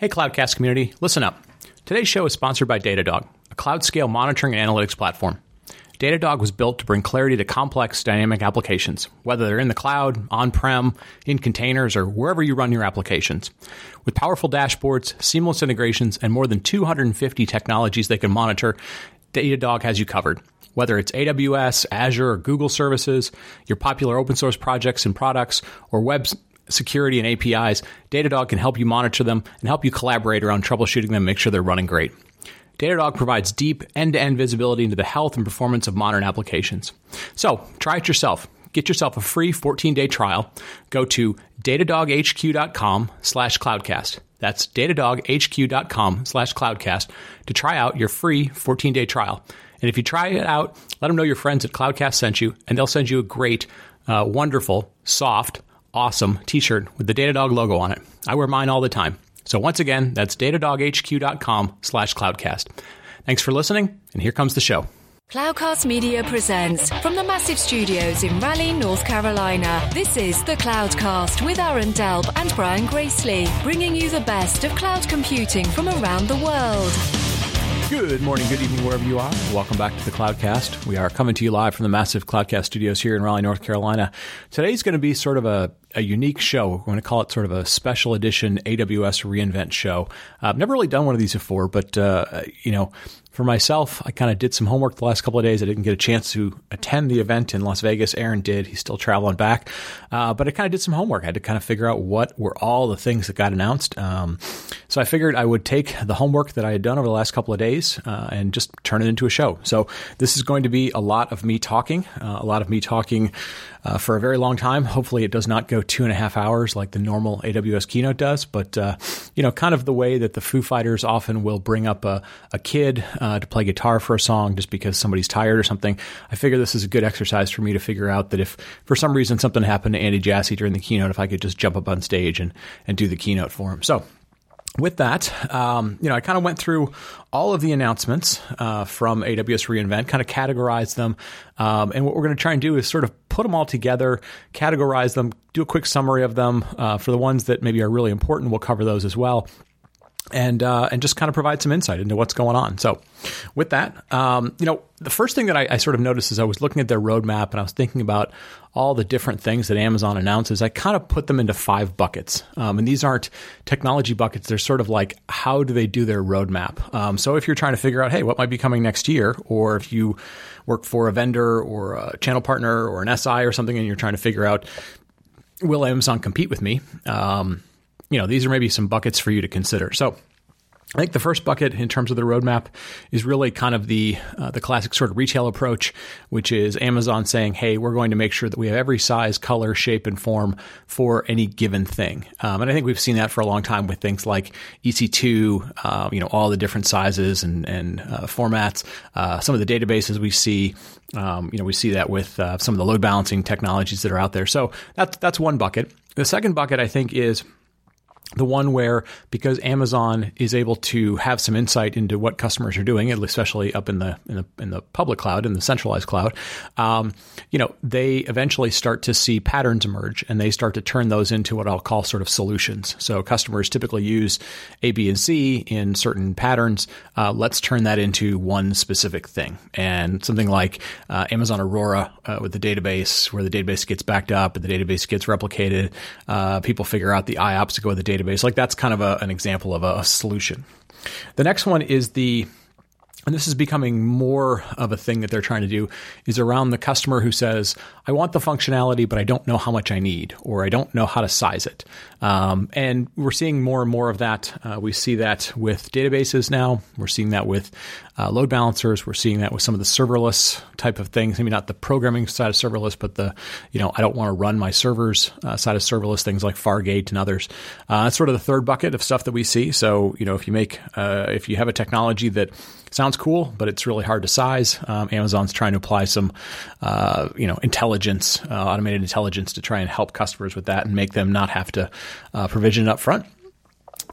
Hey, Cloudcast community, listen up. Today's show is sponsored by Datadog, a cloud scale monitoring and analytics platform. Datadog was built to bring clarity to complex dynamic applications, whether they're in the cloud, on prem, in containers, or wherever you run your applications. With powerful dashboards, seamless integrations, and more than 250 technologies they can monitor, Datadog has you covered. Whether it's AWS, Azure, or Google services, your popular open source projects and products, or web security and APIs, Datadog can help you monitor them and help you collaborate around troubleshooting them, make sure they're running great. Datadog provides deep end-to-end visibility into the health and performance of modern applications. So, try it yourself. Get yourself a free 14-day trial. Go to datadoghq.com slash cloudcast. That's datadoghq.com slash cloudcast to try out your free 14-day trial. And if you try it out, let them know your friends at Cloudcast sent you, and they'll send you a great, uh, wonderful, soft, awesome t-shirt with the Datadog logo on it. I wear mine all the time. So once again, that's datadoghq.com slash cloudcast. Thanks for listening, and here comes the show. Cloudcast Media presents from the massive studios in Raleigh, North Carolina. This is the Cloudcast with Aaron Delp and Brian Gracely, bringing you the best of cloud computing from around the world. Good morning, good evening, wherever you are. Welcome back to the Cloudcast. We are coming to you live from the massive Cloudcast studios here in Raleigh, North Carolina. Today's going to be sort of a, a unique show. We're going to call it sort of a special edition AWS reInvent show. I've never really done one of these before, but, uh, you know, for myself, I kind of did some homework the last couple of days. I didn't get a chance to attend the event in Las Vegas. Aaron did. He's still traveling back. Uh, but I kind of did some homework. I had to kind of figure out what were all the things that got announced. Um, so I figured I would take the homework that I had done over the last couple of days uh, and just turn it into a show. So this is going to be a lot of me talking, uh, a lot of me talking uh, for a very long time. Hopefully, it does not go two and a half hours like the normal AWS keynote does, but uh, you know, kind of the way that the Foo Fighters often will bring up a, a kid uh, to play guitar for a song just because somebody's tired or something. I figure this is a good exercise for me to figure out that if for some reason something happened to Andy Jassy during the keynote, if I could just jump up on stage and and do the keynote for him. So with that, um, you know, I kind of went through all of the announcements uh, from AWS reInvent, kind of categorized them, um, and what we're going to try and do is sort of put them all together, categorize them, do a quick summary of them. Uh, for the ones that maybe are really important, we'll cover those as well and uh, and just kind of provide some insight into what's going on. So, with that, um, you know, the first thing that I, I, sort of noticed as I was looking at their roadmap and I was thinking about all the different things that Amazon announces, I kind of put them into five buckets. Um, and these aren't technology buckets; they're sort of like how do they do their roadmap. Um, so, if you're trying to figure out, hey, what might be coming next year, or if you work for a vendor or a channel partner or an SI or something, and you're trying to figure out will Amazon compete with me? You know, these are maybe some buckets for you to consider. So I think the first bucket in terms of the roadmap is really kind of the uh, the classic sort of retail approach, which is Amazon saying, "Hey, we're going to make sure that we have every size, color, shape, and form for any given thing." Um, and I think we've seen that for a long time with things like EC2, uh, you know, all the different sizes and and uh, formats. Uh, some of the databases we see, um, you know, we see that with uh, some of the load balancing technologies that are out there. So that's that's one bucket. The second bucket, I think, is the one where because Amazon is able to have some insight into what customers are doing, especially up in the in the, in the public cloud, in the centralized cloud, um, you know, they eventually start to see patterns emerge, and they start to turn those into what I'll call sort of solutions. So customers typically use A, B, and C in certain patterns. Uh, let's turn that into one specific thing, and something like uh, Amazon Aurora uh, with the database, where the database gets backed up and the database gets replicated. Uh, people figure out the IOPS to go with the database database. Like that's kind of a, an example of a, a solution. The next one is the and this is becoming more of a thing that they're trying to do is around the customer who says i want the functionality but i don't know how much i need or i don't know how to size it. Um, and we're seeing more and more of that. Uh, we see that with databases now. We're seeing that with uh, load balancers. We're seeing that with some of the serverless type of things. Maybe not the programming side of serverless but the you know i don't want to run my servers uh, side of serverless things like fargate and others. Uh, that's sort of the third bucket of stuff that we see. So you know if you make uh, if you have a technology that sounds cool, but it's really hard to size. Um, Amazon's trying to apply some, uh, you know, intelligence, uh, automated intelligence to try and help customers with that and make them not have to uh, provision it up front.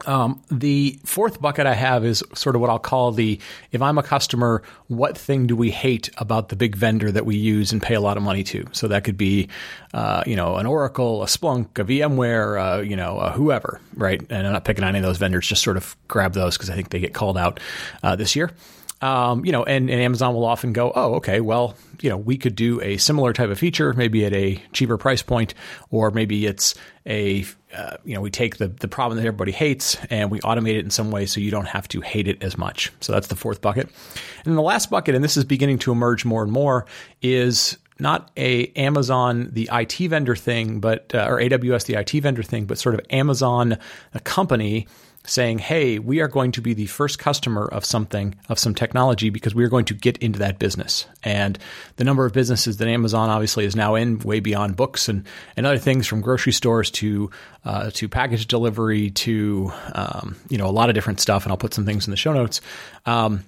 Um, the fourth bucket I have is sort of what I'll call the if I'm a customer, what thing do we hate about the big vendor that we use and pay a lot of money to? So that could be, uh, you know, an Oracle, a Splunk, a VMware, uh, you know, whoever, right? And I'm not picking on any of those vendors, just sort of grab those because I think they get called out uh, this year. Um, you know, and, and Amazon will often go, oh, okay, well, you know, we could do a similar type of feature, maybe at a cheaper price point, or maybe it's a, uh, you know, we take the, the problem that everybody hates and we automate it in some way so you don't have to hate it as much. So that's the fourth bucket. And the last bucket, and this is beginning to emerge more and more, is not a Amazon the IT vendor thing, but uh, or AWS the IT vendor thing, but sort of Amazon a company saying, hey, we are going to be the first customer of something, of some technology, because we are going to get into that business. And the number of businesses that Amazon obviously is now in, way beyond books and, and other things from grocery stores to uh, to package delivery to um, you know a lot of different stuff. And I'll put some things in the show notes. Um,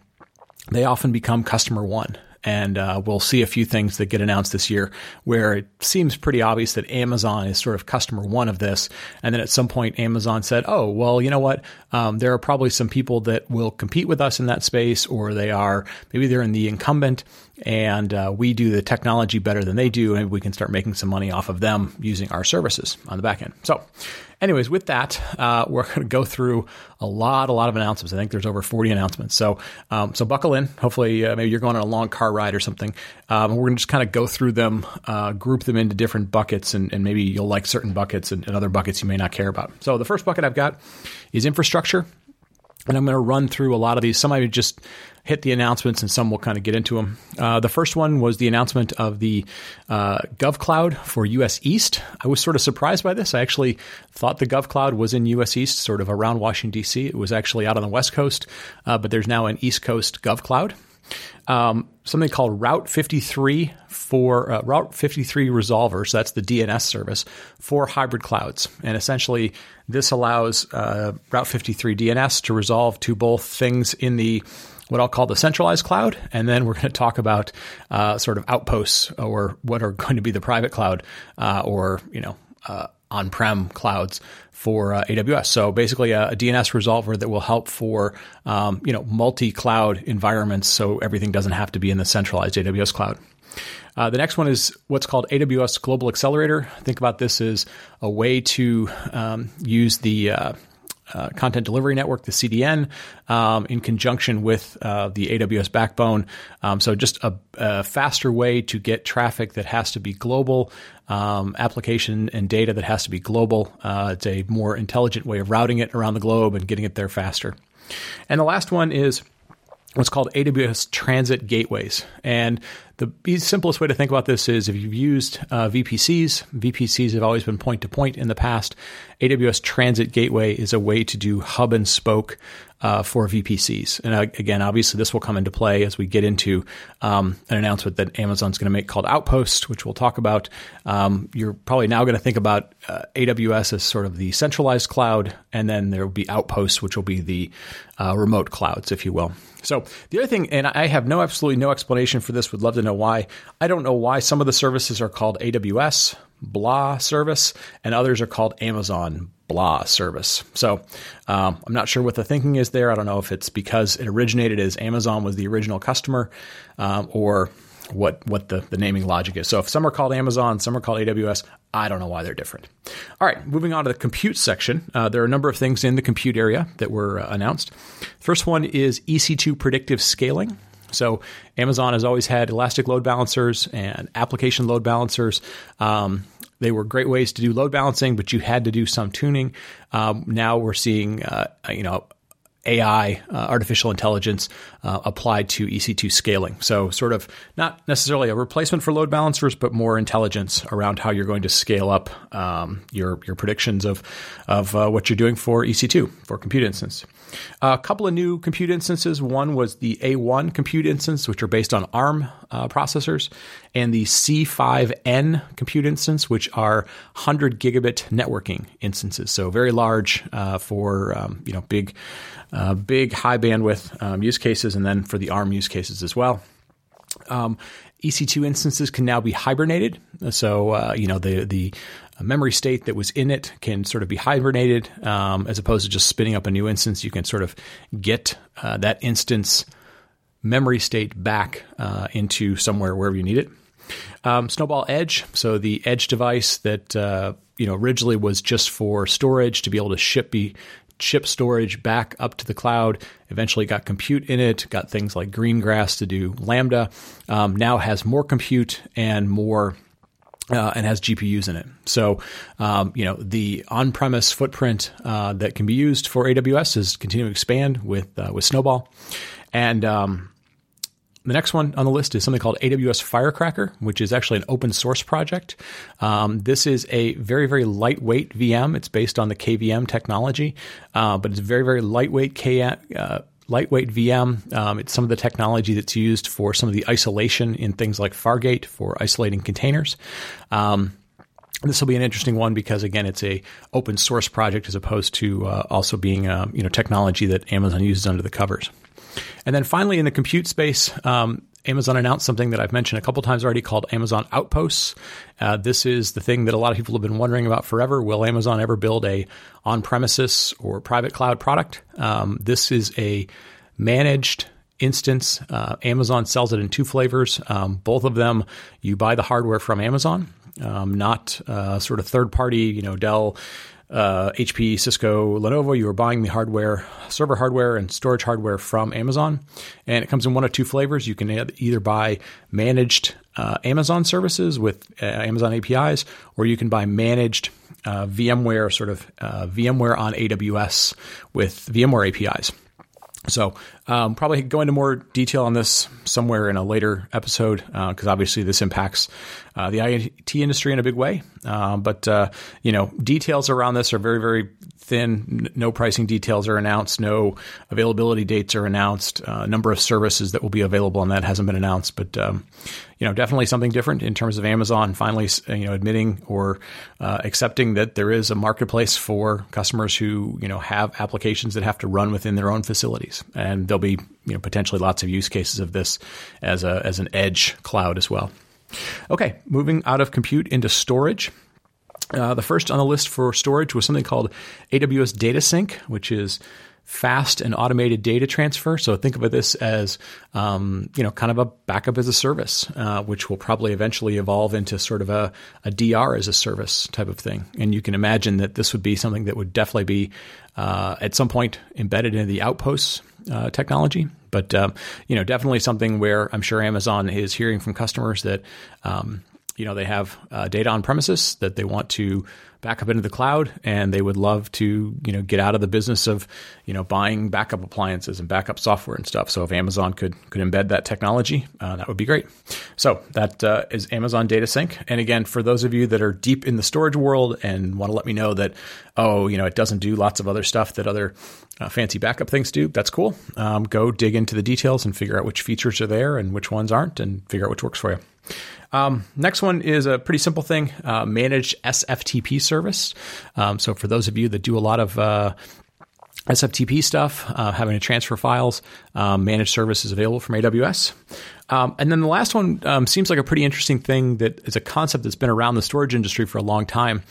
they often become customer one and uh, we'll see a few things that get announced this year where it seems pretty obvious that Amazon is sort of customer one of this. And then at some point, Amazon said, oh, well, you know what? Um, there are probably some people that will compete with us in that space, or they are maybe they're in the incumbent and uh, we do the technology better than they do, and we can start making some money off of them using our services on the back end. So, anyways, with that, uh, we're going to go through a lot, a lot of announcements. I think there's over 40 announcements. So, um, so buckle in. Hopefully, uh, maybe you're going on a long car ride or something. Um, we're going to just kind of go through them, uh, group them into different buckets, and, and, maybe you'll like certain buckets and, and other buckets you may not care about. So, the first bucket I've got is infrastructure. And I'm going to run through a lot of these. Some I just hit the announcements, and some will kind of get into them. Uh, the first one was the announcement of the uh, GovCloud for US East. I was sort of surprised by this. I actually thought the GovCloud was in US East, sort of around Washington, D.C. It was actually out on the West Coast, uh, but there's now an East Coast GovCloud. Um, something called Route 53 for uh, Route 53 Resolver. So that's the DNS service for hybrid clouds. And essentially, this allows uh, Route 53 DNS to resolve to both things in the what I'll call the centralized cloud, and then we're going to talk about uh, sort of outposts or what are going to be the private cloud uh, or you know uh, on-prem clouds for uh, AWS. So basically, a, a, DNS resolver that will help for um, you know multi-cloud environments, so everything doesn't have to be in the centralized AWS cloud. Uh, the next one is what's called AWS Global Accelerator. Think about this as a way to um, use the uh, uh, content delivery network, the CDN, um, in conjunction with uh, the AWS backbone. Um, so, just a, a, faster way to get traffic that has to be global, um, application and data that has to be global. Uh, it's a more intelligent way of routing it around the globe and getting it there faster. And the last one is what's called AWS Transit Gateways. And the simplest way to think about this is if you've used uh, VPCs, VPCs have always been point to point in the past. AWS Transit Gateway is a way to do hub and spoke uh, for VPCs. And uh, again, obviously, this will come into play as we get into um, an announcement that Amazon's going to make called Outpost, which we'll talk about. Um, you're probably now going to think about uh, AWS as sort of the centralized cloud, and then there will be Outposts, which will be the uh, remote clouds, if you will. So the other thing, and I have no absolutely no explanation for this. Would love to know why. I don't know why some of the services are called AWS blah service, and others are called Amazon blah service. So um, I'm not sure what the thinking is there. I don't know if it's because it originated as Amazon was the original customer, um, or what what the, the naming logic is. So if some are called Amazon, some are called AWS, I don't know why they're different. All right, moving on to the compute section. Uh, there are a number of things in the compute area that were uh, announced. First one is EC2 predictive scaling. So Amazon has always had elastic load balancers and application load balancers. Um, they were great ways to do load balancing, but you had to do some tuning. Um, now we're seeing, uh, you know, AI, uh, artificial intelligence, uh, applied to EC2 scaling. So, sort of not necessarily a replacement for load balancers, but more intelligence around how you're going to scale up um, your your predictions of of uh, what you're doing for EC2 for compute instance. A couple of new compute instances. One was the A1 compute instance, which are based on ARM uh, processors, and the C5N compute instance, which are 100 gigabit networking instances. So very large uh, for um, you know big, uh, big high bandwidth um, use cases, and then for the ARM use cases as well. Um, EC2 instances can now be hibernated. So, uh, you know, the, the memory state that was in it can sort of be hibernated um, as opposed to just spinning up a new instance. You can sort of get uh, that instance memory state back uh, into somewhere wherever you need it. Um, Snowball Edge, so the Edge device that uh, you know originally was just for storage to be able to ship be ship storage back up to the cloud. Eventually got compute in it, got things like Greengrass to do Lambda. Um, now has more compute and more. Uh, and has GPUs in it. So, um, you know, the on-premise footprint uh, that can be used for AWS is continuing to expand with uh, with Snowball, and um, the next one on the list is something called AWS Firecracker, which is actually an open source project. Um, this is a very, very lightweight VM. It's based on the KVM technology, uh, but it's very, very lightweight K. Uh, lightweight VM. Um, it's some of the technology that's used for some of the isolation in things like Fargate for isolating containers. Um, this will be an interesting one because again, it's a open source project as opposed to uh, also being a, you know technology that Amazon uses under the covers. And then finally, in the compute space, um, Amazon announced something that I've mentioned a couple times already called Amazon Outposts. Uh, this is the thing that a lot of people have been wondering about forever. Will Amazon ever build a on-premises or private cloud product? Um, this is a managed instance. Uh, Amazon sells it in two flavors. Um, both of them, you buy the hardware from Amazon, um, not uh, sort of third-party, you know, Dell uh, HP, Cisco, Lenovo. You are buying the hardware, server hardware, and storage hardware from Amazon, and it comes in one of two flavors. You can either buy managed uh, Amazon services with uh, Amazon APIs, or you can buy managed uh, VMware, sort of uh, VMware on AWS with VMware APIs. So, um, probably go into more detail on this somewhere in a later episode because uh, obviously this impacts uh, the IT industry in a big way. Uh, but uh, you know, details around this are very, very thin. No pricing details are announced. No availability dates are announced. A uh, number of services that will be available on that hasn't been announced. But um, you know, definitely something different in terms of Amazon finally, you know, admitting or uh, accepting that there is a marketplace for customers who you know have applications that have to run within their own facilities, and there'll be you know potentially lots of use cases of this as a as an edge cloud as well. Okay, moving out of compute into storage. Uh, the first on the list for storage was something called AWS Data Sync, which is fast and automated data transfer. So think of this as, um, you know, kind of a backup as a service, uh, which will probably eventually evolve into sort of a, a, DR as a service type of thing. And you can imagine that this would be something that would definitely be uh, at some point embedded into the Outposts uh, technology. But um, you know, definitely something where I'm sure Amazon is hearing from customers that um, you know they have uh, data on premises that they want to back up into the cloud, and they would love to you know get out of the business of you know buying backup appliances and backup software and stuff. So if Amazon could could embed that technology, uh, that would be great. So that uh, is Amazon Data Sync. And again, for those of you that are deep in the storage world and want to let me know that oh you know it doesn't do lots of other stuff that other uh, fancy backup things do, that's cool. Um, go dig into the details and figure out which features are there and which ones aren't, and figure out which works for you. Um, next one is a pretty simple thing: uh, managed SFTP service. Um, so for those of you that do a lot of uh, SFTP stuff, uh, having to transfer files, um, managed services available from AWS. Um, and then the last one um, seems like a pretty interesting thing that is a concept that's been around the storage industry for a long time.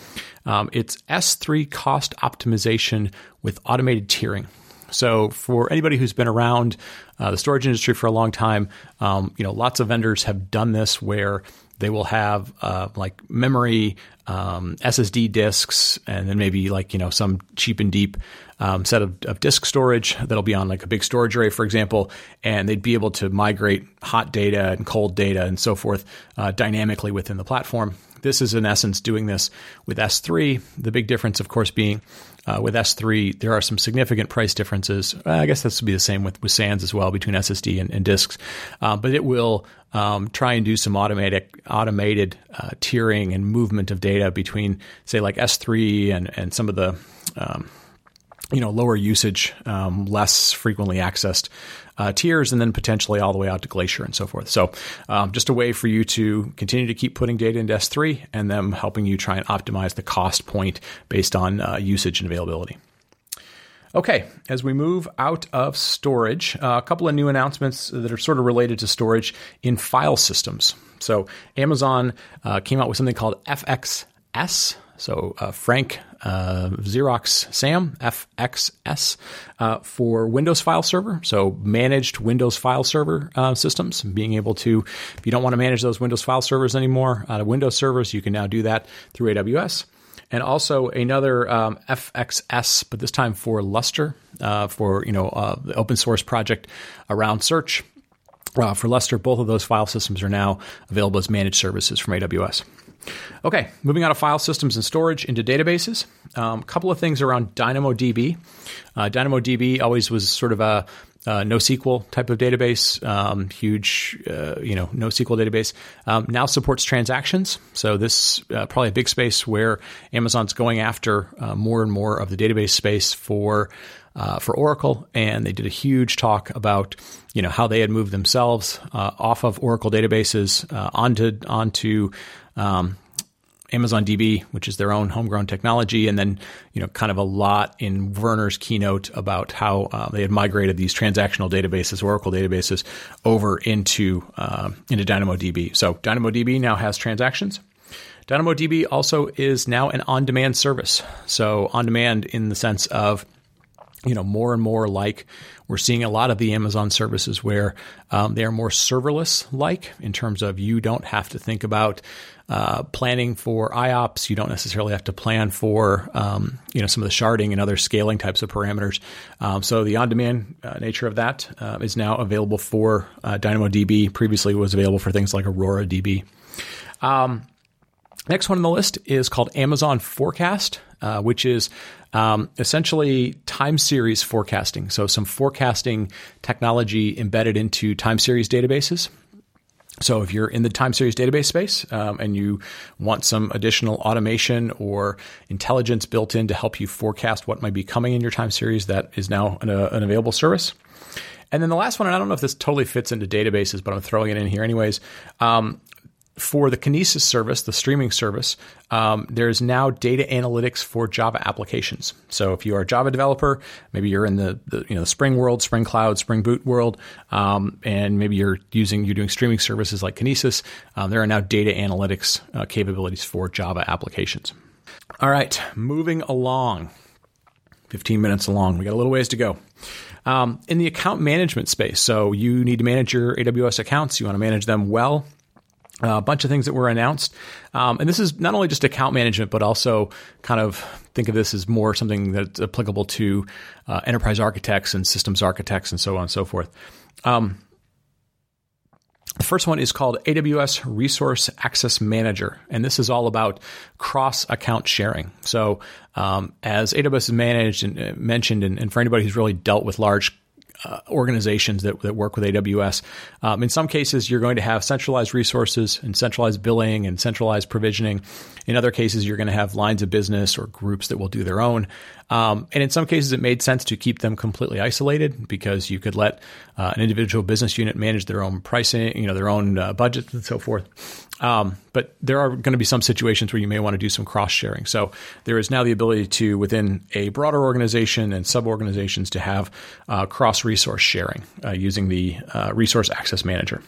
Um, it's S3 cost optimization with automated tiering. So for anybody who's been around uh, the storage industry for a long time, um, you know, lots of vendors have done this where they will have uh, like memory, um, SSD disks, and then maybe like you know some cheap and deep um, set of, of, disk storage that'll be on like a big storage array, for example, and they'd be able to migrate hot data and cold data and so forth uh, dynamically within the platform. This is in essence doing this with S3. The big difference, of course, being uh, with S3, there are some significant price differences. I guess this would be the same with, with SANs as well between SSD and, and disks, uh, but it will um, try and do some automatic automated uh, tiering and movement of data between, say, like S3 and and some of the um, you know lower usage, um, less frequently accessed uh, tiers, and then potentially all the way out to Glacier and so forth. So, um, just a way for you to continue to keep putting data into S3 and them helping you try and optimize the cost point based on uh, usage and availability. Okay, as we move out of storage, uh, a couple of new announcements that are sort of related to storage in file systems. So, Amazon uh, came out with something called FXS So uh, Frank uh, Xerox SAM FXS uh, for Windows File Server. So managed Windows File Server uh, systems. Being able to, if you don't want to manage those Windows File Servers anymore out of Windows servers, you can now do that through AWS. And also another um, FXS, but this time for Lustre, uh, for you know uh, the open source project around search. for Lustre, both of those file systems are now available as managed services from AWS. Okay, moving out of file systems and storage into databases. A um, couple of things around DynamoDB. Uh, DynamoDB always was sort of a uh, NoSQL type of database, um, huge, uh, you know, NoSQL database. Um, now supports transactions, so this uh, probably a big space where Amazon's going after uh, more and more of the database space for uh, for Oracle, and they did a huge talk about you know how they had moved themselves uh, off of Oracle databases onto onto um, Amazon DB, which is their own homegrown technology, and then you know kind of a lot in Werner's keynote about how uh, they had migrated these transactional databases, Oracle databases, over into uh, into DynamoDB. So DynamoDB now has transactions. DynamoDB also is now an on-demand service. So on-demand in the sense of you know more and more like we're seeing a lot of the Amazon services where um, they are more serverless like in terms of you don't have to think about uh, planning for IOPS. You don't necessarily have to plan for um, you know some of the sharding and other scaling types of parameters. Um, so the on-demand uh, nature of that uh, is now available for uh, DynamoDB. Previously, it was available for things like Aurora DB. Um, next one on the list is called Amazon Forecast, uh, which is um, essentially time series forecasting. So some forecasting technology embedded into time series databases. So if you're in the time series database space um, and you want some additional automation or intelligence built in to help you forecast what might be coming in your time series, that is now an, uh, an available service. And then the last one, and I don't know if this totally fits into databases, but I'm throwing it in here anyways. Um, for the Kinesis service, the streaming service, um, there's now data analytics for Java applications. So if you are a Java developer, maybe you're in the, the you know Spring world, Spring Cloud, Spring Boot world, um, and maybe you're using you're doing streaming services like Kinesis. Um, there are now data analytics uh, capabilities for Java applications. All right, moving along. 15 minutes along. We got a little ways to go. Um, in the account management space, so you need to manage your AWS accounts. You want to manage them well a bunch of things that were announced. Um, and this is not only just account management, but also kind of think of this as more something that's applicable to uh, enterprise architects and systems architects and so on and so forth. Um, the first one is called AWS Resource Access Manager, and this is all about cross account sharing. So, um, as AWS is managed and uh, mentioned, and, and for anybody who's really dealt with large uh, organizations that, that work with AWS. Um, in some cases, you're going to have centralized resources and centralized billing and centralized provisioning. In other cases, you're going to have lines of business or groups that will do their own. Um, and in some cases, it made sense to keep them completely isolated because you could let uh, an individual business unit manage their own pricing, you know, their own uh, budgets and so forth. Um, but there are going to be some situations where you may want to do some cross sharing. So there is now the ability to, within a broader organization and sub organizations, to have uh, cross resource sharing uh, using the uh, Resource Access Manager.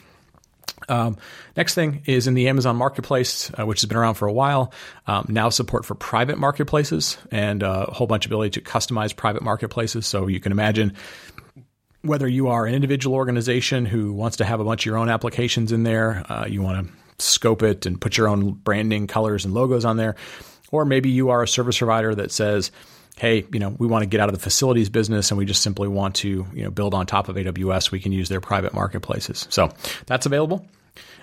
Um, next thing is in the Amazon Marketplace, uh, which has been around for a while. Um, now support for private marketplaces and uh, a whole bunch of ability to customize private marketplaces. So you can imagine whether you are an individual organization who wants to have a bunch of your own applications in there, uh, you want to scope it and put your own branding, colors, and logos on there, or maybe you are a service provider that says, hey, you know, we want to get out of the facilities business and we just simply want to, you know, build on top of AWS. We can use their private marketplaces. So that's available.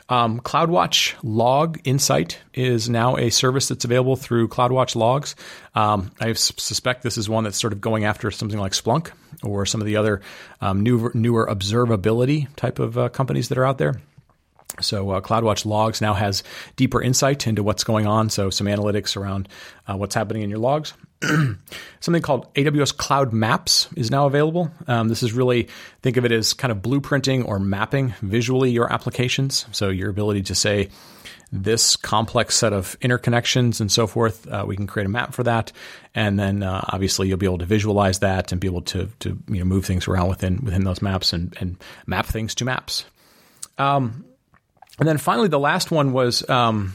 Um, CloudWatch Log Insight is now a service that's available through CloudWatch Logs. Um, I suspect this is one that's sort of going after something like Splunk or some of the other um, newer, newer observability type of uh, companies that are out there. So uh, CloudWatch Logs now has deeper insight into what's going on. So some analytics around uh, what's happening in your logs. Something called AWS Cloud Maps is now available. Um, this is really think of it as kind of blueprinting or mapping visually your applications. So your ability to say this complex set of interconnections and so forth. Uh, we can create a map for that, and then uh, obviously you'll be able to visualize that and be able to to you know move things around within within those maps and and map things to maps. Um, and then finally, the last one was um,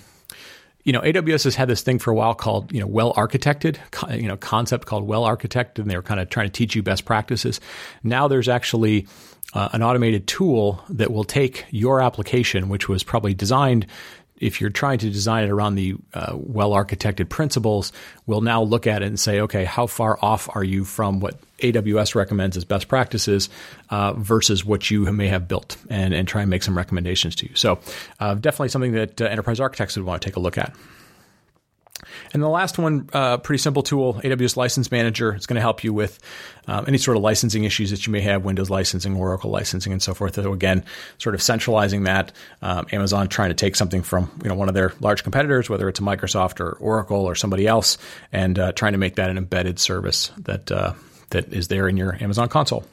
you know, AWS has had this thing for a while called, you know, well architected, you know, concept called well architected, and they were kind of trying to teach you best practices. Now there's actually uh, an automated tool that will take your application, which was probably designed if you're trying to design it around the uh, well architected principles, we'll now look at it and say, okay, how far off are you from what AWS recommends as best practices uh, versus what you may have built, and, and try and make some recommendations to you. So, uh, definitely something that uh, enterprise architects would want to take a look at. And the last one, uh, pretty simple tool, AWS License Manager. It's going to help you with um, any sort of licensing issues that you may have, Windows licensing, Oracle licensing, and so forth. So again, sort of centralizing that. Um, Amazon trying to take something from you know one of their large competitors, whether it's a Microsoft or Oracle or somebody else, and uh, trying to make that an embedded service that uh, that is there in your Amazon console.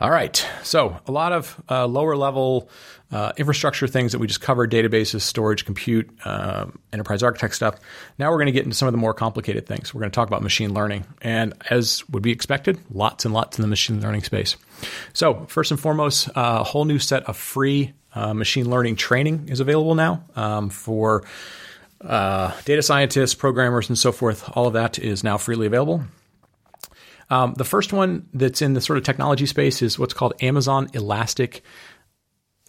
All right. So, a lot of uh, lower level uh, infrastructure things that we just covered databases, storage, compute, uh, enterprise architect stuff. Now we're going to get into some of the more complicated things. We're going to talk about machine learning. And as would be expected, lots and lots in the machine learning space. So, first and foremost, uh, a whole new set of free uh, machine learning training is available now um, for uh, data scientists, programmers, and so forth. All of that is now freely available. Um, the first one that's in the sort of technology space is what's called Amazon Elastic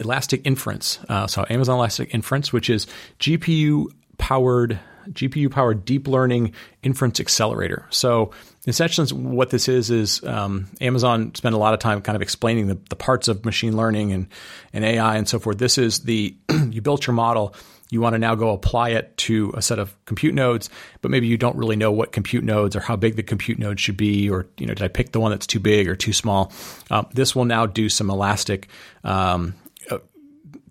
Elastic Inference. Uh, so Amazon Elastic Inference, which is GPU powered GPU powered deep learning inference accelerator. So essentially, what this is is um, Amazon spent a lot of time kind of explaining the, the parts of machine learning and and AI and so forth. This is the you built your model you want to now go apply it to a set of compute nodes, but maybe you don't really know what compute nodes or how big the compute node should be, or you know, did I pick the one that's too big or too small? Uh, this will now do some elastic. Um,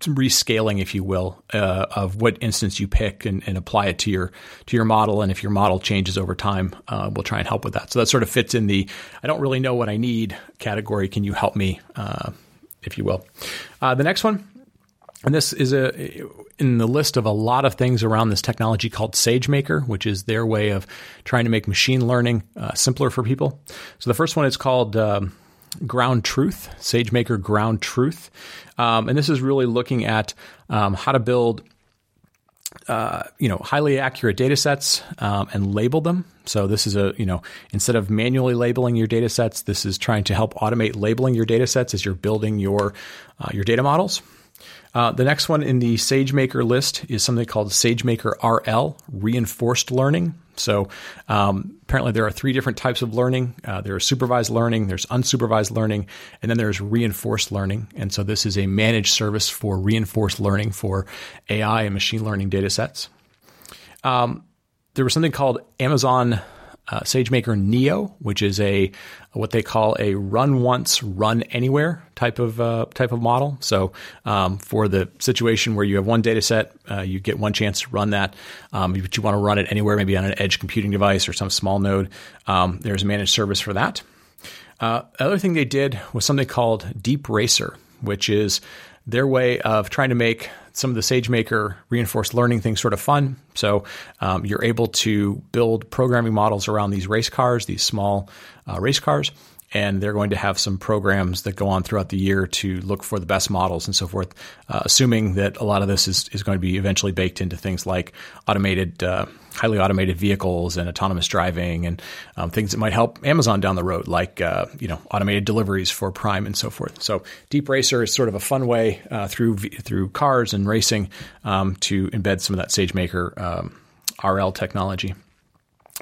rescaling, if you will, uh, of what instance you pick and, and, apply it to your to your model. And if your model changes over time, uh, we'll try and help with that. So that sort of fits in the I don't really know what I need category. Can you help me, uh, if you will? Uh, the next one and this is a in the list of a lot of things around this technology called SageMaker, which is their way of trying to make machine learning uh, simpler for people. So the first one is called um, Ground Truth, SageMaker Ground Truth, um, and this is really looking at um, how to build. Uh, you know, highly accurate data sets um, and label them. So this is a, you know, instead of manually labeling your data sets, this is trying to help automate labeling your data sets as you're building your uh, your data models. Uh, the next one in the SageMaker list is something called SageMaker RL, reinforced learning. So um, apparently there are three different types of learning. Uh, there's supervised learning, there's unsupervised learning, and then there's reinforced learning. And so this is a managed service for reinforced learning for AI and machine learning data sets. Um, there was something called Amazon uh, SageMaker Neo, which is a what they call a run once, run anywhere type of uh, type of model. So um, for the situation where you have one data set, uh, you get one chance to run that, um, but you want to run it anywhere, maybe on an edge computing device or some small node. Um, there's a managed service for that. Uh, the other thing they did was something called Deep Racer, which is their way of trying to make some of the SageMaker reinforced learning things sort of fun. So um, you're able to build programming models around these race cars, these small uh, race cars, and they're going to have some programs that go on throughout the year to look for the best models and so forth, uh, assuming that a lot of this is, is going to be eventually baked into things like automated, uh, highly automated vehicles and autonomous driving and um, things that might help Amazon down the road, like uh, you know automated deliveries for Prime and so forth. So Deep Racer is sort of a fun way uh, through through cars and racing um, to embed some of that SageMaker um, RL technology.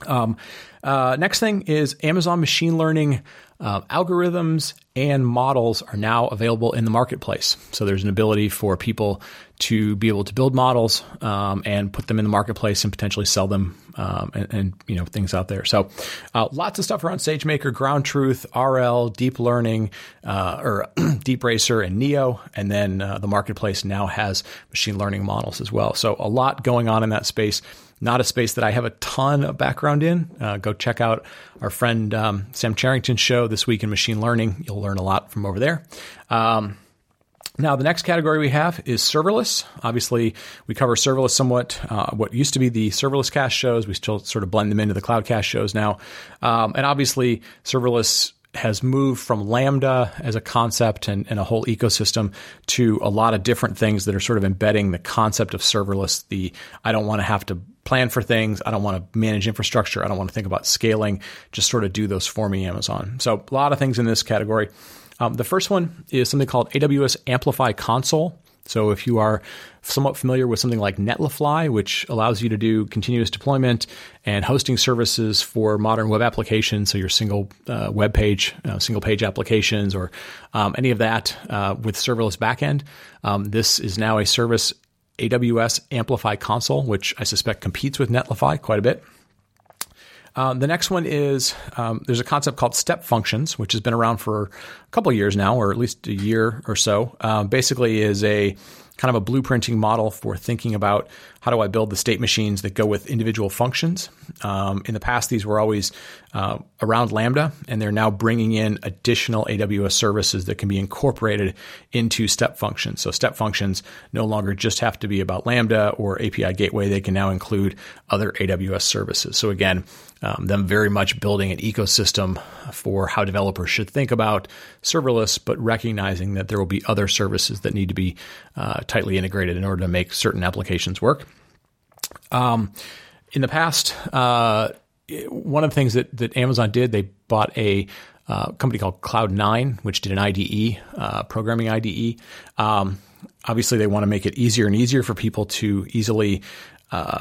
Um, uh, next thing is Amazon machine learning uh, algorithms and models are now available in the marketplace. So there's an ability for people to be able to build models um, and put them in the marketplace and potentially sell them um, and, and, you know things out there. So uh, lots of stuff around SageMaker, Ground Truth, RL, Deep Learning, uh, or Deep Racer and Neo, and then uh, the marketplace now has machine learning models as well. So a lot going on in that space. Not a space that I have a ton of background in. Uh, go check out our friend um, Sam Charrington's show this week in machine learning. You'll learn a lot from over there. Um, now, the next category we have is serverless. Obviously, we cover serverless somewhat. Uh, what used to be the Serverless Cast shows, we still sort of blend them into the Cloudcast shows now. Um, and obviously, serverless has moved from Lambda as a concept and, and, a whole ecosystem to a lot of different things that are sort of embedding the concept of serverless. The I don't want to have to plan for things. I don't want to manage infrastructure. I don't want to think about scaling. Just sort of do those for me, Amazon. So a lot of things in this category. Um, the first one is something called AWS Amplify Console. So if you are somewhat familiar with something like Netlify, which allows you to do continuous deployment and hosting services for modern web applications, so your single uh, web page, uh, single page applications, or um, any of that uh, with serverless backend, um, this is now a service AWS Amplify Console, which I suspect competes with Netlify quite a bit. Um, the next one is um, there's a concept called step functions, which has been around for a couple years now, or at least a year or so. Um, basically, is a kind of a blueprinting model for thinking about how do I build the state machines that go with individual functions. Um, in the past, these were always uh, around Lambda, and they're now bringing in additional AWS services that can be incorporated into step functions. So, step functions no longer just have to be about Lambda or API Gateway, they can now include other AWS services. So, again, um, them very much building an ecosystem for how developers should think about serverless, but recognizing that there will be other services that need to be uh, tightly integrated in order to make certain applications work. Um, in the past, uh, one of the things that, that Amazon did, they bought a uh, company called Cloud9, which did an IDE, uh, programming IDE. Um, obviously, they want to make it easier and easier for people to easily uh,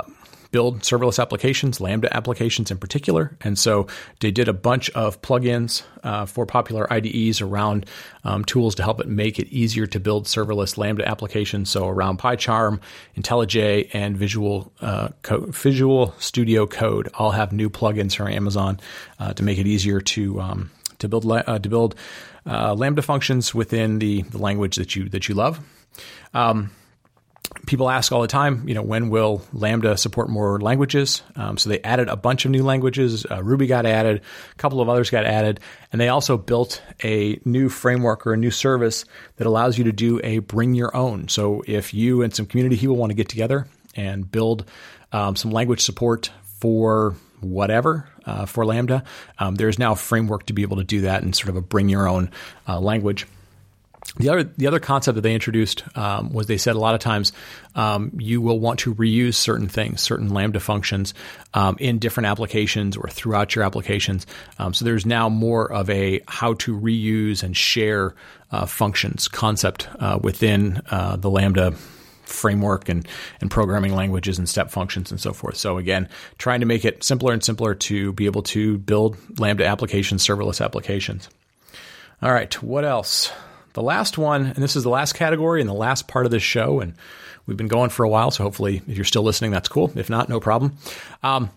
build serverless applications, Lambda applications in particular. And so they did a bunch of plugins uh, for popular IDEs around um, tools to help it make it easier to build serverless Lambda applications. So around PyCharm, IntelliJ, and Visual uh, Visual Studio Code all have new plugins from Amazon uh, to make it easier to um, to build uh, to build uh, Lambda functions within the, the language that you that you love. Um, people ask all the time, you know, when will Lambda support more languages? Um, so they added a bunch of new languages. Uh, Ruby got added, a couple of others got added, and they also built a new framework or a new service that allows you to do a bring your own. So if you and some community people want to get together and build um, some language support for whatever uh, for Lambda, um, there's now a framework to be able to do that in sort of a bring your own uh, language. The other the other concept that they introduced um, was they said a lot of times um, you will want to reuse certain things, certain Lambda functions um, in different applications or throughout your applications. Um, so there's now more of a how to reuse and share uh, functions concept uh, within uh, the Lambda framework and, and programming languages and step functions and so forth. So again, trying to make it simpler and simpler to be able to build Lambda applications, serverless applications. All right, what else? The last one, and this is the last category and the last part of this show, and we've been going for a while, so hopefully if you're still listening, that's cool. If not, no problem. Um,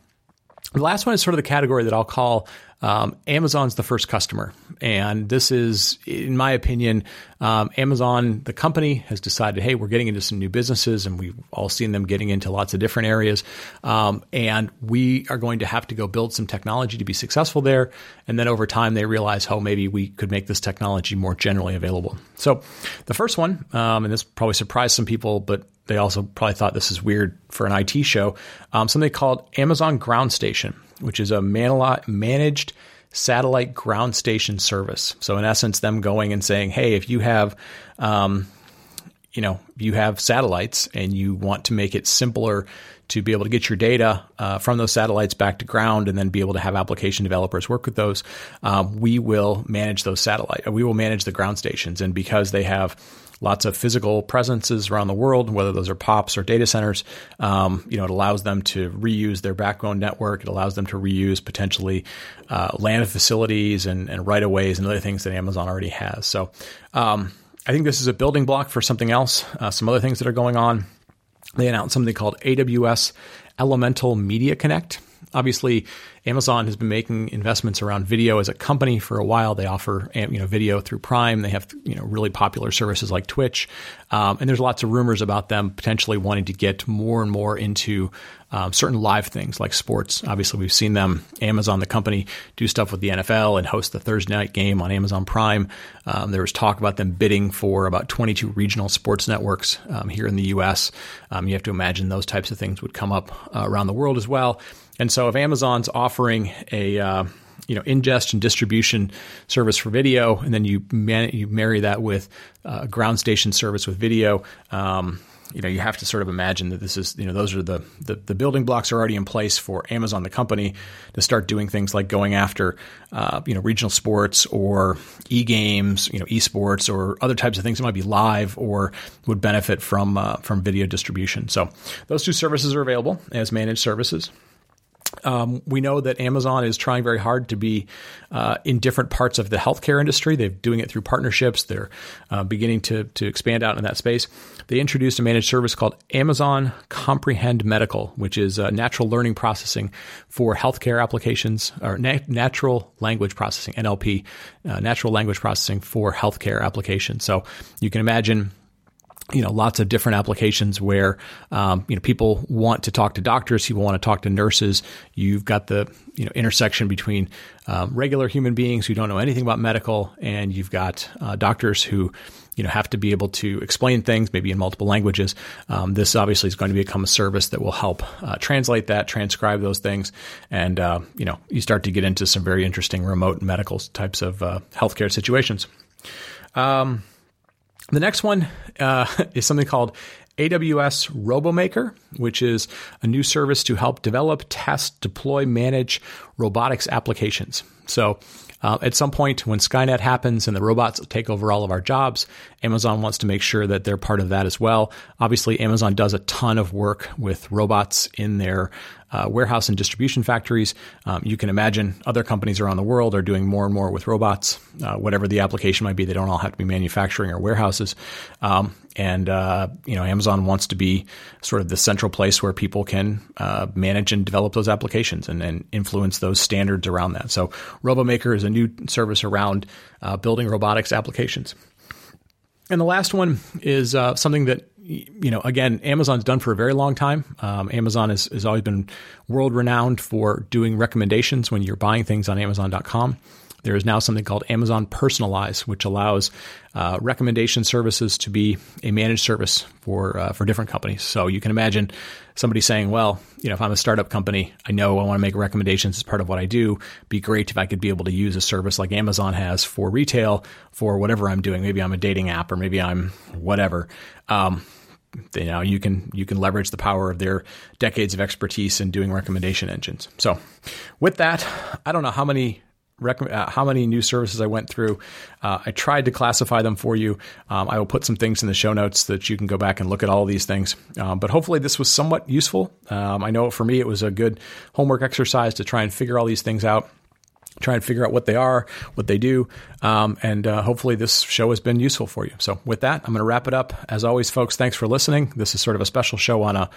the last one is sort of the category that I'll call um, Amazon's the first customer. And this is, in my opinion, um, Amazon, the company, has decided, hey, we're getting into some new businesses, and we've all seen them getting into lots of different areas. Um, and we are going to have to go build some technology to be successful there. And then over time, they realize, oh, maybe we could make this technology more generally available. So the first one, um, and this probably surprised some people, but they also probably thought this is weird for an IT show, um, something called Amazon Ground Station, which is a managed satellite ground station service. So in essence, them going and saying, hey, if you have, um, you know, you have satellites and you want to make it simpler to be able to get your data uh, from those satellites back to ground and then be able to have application developers work with those, um, we will manage those satellite. We will manage the ground stations, and because they have lots of physical presences around the world, whether those are POPs or data centers. Um, you know, it allows them to reuse their backbone network. It allows them to reuse potentially uh, land facilities and, and right of ways and other things that Amazon already has. So um, I think this is a building block for something else, uh, some other things that are going on. They announced something called AWS Elemental Media Connect obviously Amazon has been making investments around video as a company for a while. They offer you know video through Prime. They have you know really popular services like Twitch, um, and there's lots of rumors about them potentially wanting to get more and more into um, certain live things like sports. Obviously, we've seen them Amazon, the company, do stuff with the NFL and host the Thursday night game on Amazon Prime. Um, there was talk about them bidding for about 22 regional sports networks um, here in the U.S. Um, you have to imagine those types of things would come up uh, around the world as well. And so if Amazon's offering a uh, you know ingest and distribution service for video, and then you man- you marry that with uh, ground station service with video. Um, you know you have to sort of imagine that this is you know those are the, the, the building blocks are already in place for Amazon the company to start doing things like going after uh, you know regional sports or e games you know esports or other types of things that might be live or would benefit from uh, from video distribution. So those two services are available as managed services. Um, we know that Amazon is trying very hard to be uh, in different parts of the healthcare industry. They're doing it through partnerships. They're uh, beginning to to expand out in that space. They introduced a managed service called Amazon Comprehend Medical, which is uh, natural learning processing for healthcare applications or na- natural language processing (NLP), uh, natural language processing for healthcare applications. So you can imagine you know lots of different applications where um, you know people want to talk to doctors people want to talk to nurses. You've got the you know intersection between um, regular human beings who don't know anything about medical and you've got uh, doctors who you know have to be able to explain things maybe in multiple languages. Um, this obviously is going to become a service that will help uh, translate that transcribe those things. And uh, you know you start to get into some very interesting remote medical types of uh, healthcare situations. Um, the next one uh, is something called AWS RoboMaker, which is a new service to help develop, test, deploy, manage robotics applications. So, uh, at some point, when Skynet happens and the robots take over all of our jobs, Amazon wants to make sure that they're part of that as well. Obviously, Amazon does a ton of work with robots in their uh, warehouse and distribution factories. Um, you can imagine other companies around the world are doing more and more with robots, uh, whatever the application might be. They don't all have to be manufacturing or warehouses. Um, and uh, you know, Amazon wants to be sort of the central place where people can uh, manage and develop those applications and, and, influence those standards around that. So, RoboMaker is a new service around uh, building robotics applications. And the last one is uh, something that you know, again, Amazon's done for a very long time. Um, Amazon has, has always been world renowned for doing recommendations when you're buying things on Amazon.com. There is now something called Amazon Personalize, which allows uh, recommendation services to be a managed service for uh, for different companies. So you can imagine somebody saying, "Well, you know, if I'm a startup company, I know I want to make recommendations as part of what I do. Be great if I could be able to use a service like Amazon has for retail for whatever I'm doing. Maybe I'm a dating app, or maybe I'm whatever." Um, you know you can you can leverage the power of their decades of expertise in doing recommendation engines. So, with that, I don't know how many rec- uh, how many new services I went through. Uh, I tried to classify them for you. Um, I will put some things in the show notes that you can go back and look at all these things. Um, but hopefully, this was somewhat useful. Um, I know for me, it was a good homework exercise to try and figure all these things out try and figure out what they are, what they do, um, and uh, hopefully this show has been useful for you. So with that, I'm going to wrap it up. As always, folks, thanks for listening. This is sort of a special show on a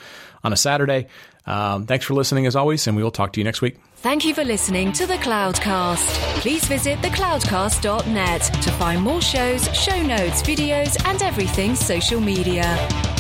on a Saturday. Um, thanks for listening as always, and we will talk to you next week. Thank you for listening to the Cloudcast. Please visit thecloudcast.net to find more shows, show notes, videos, and everything social media.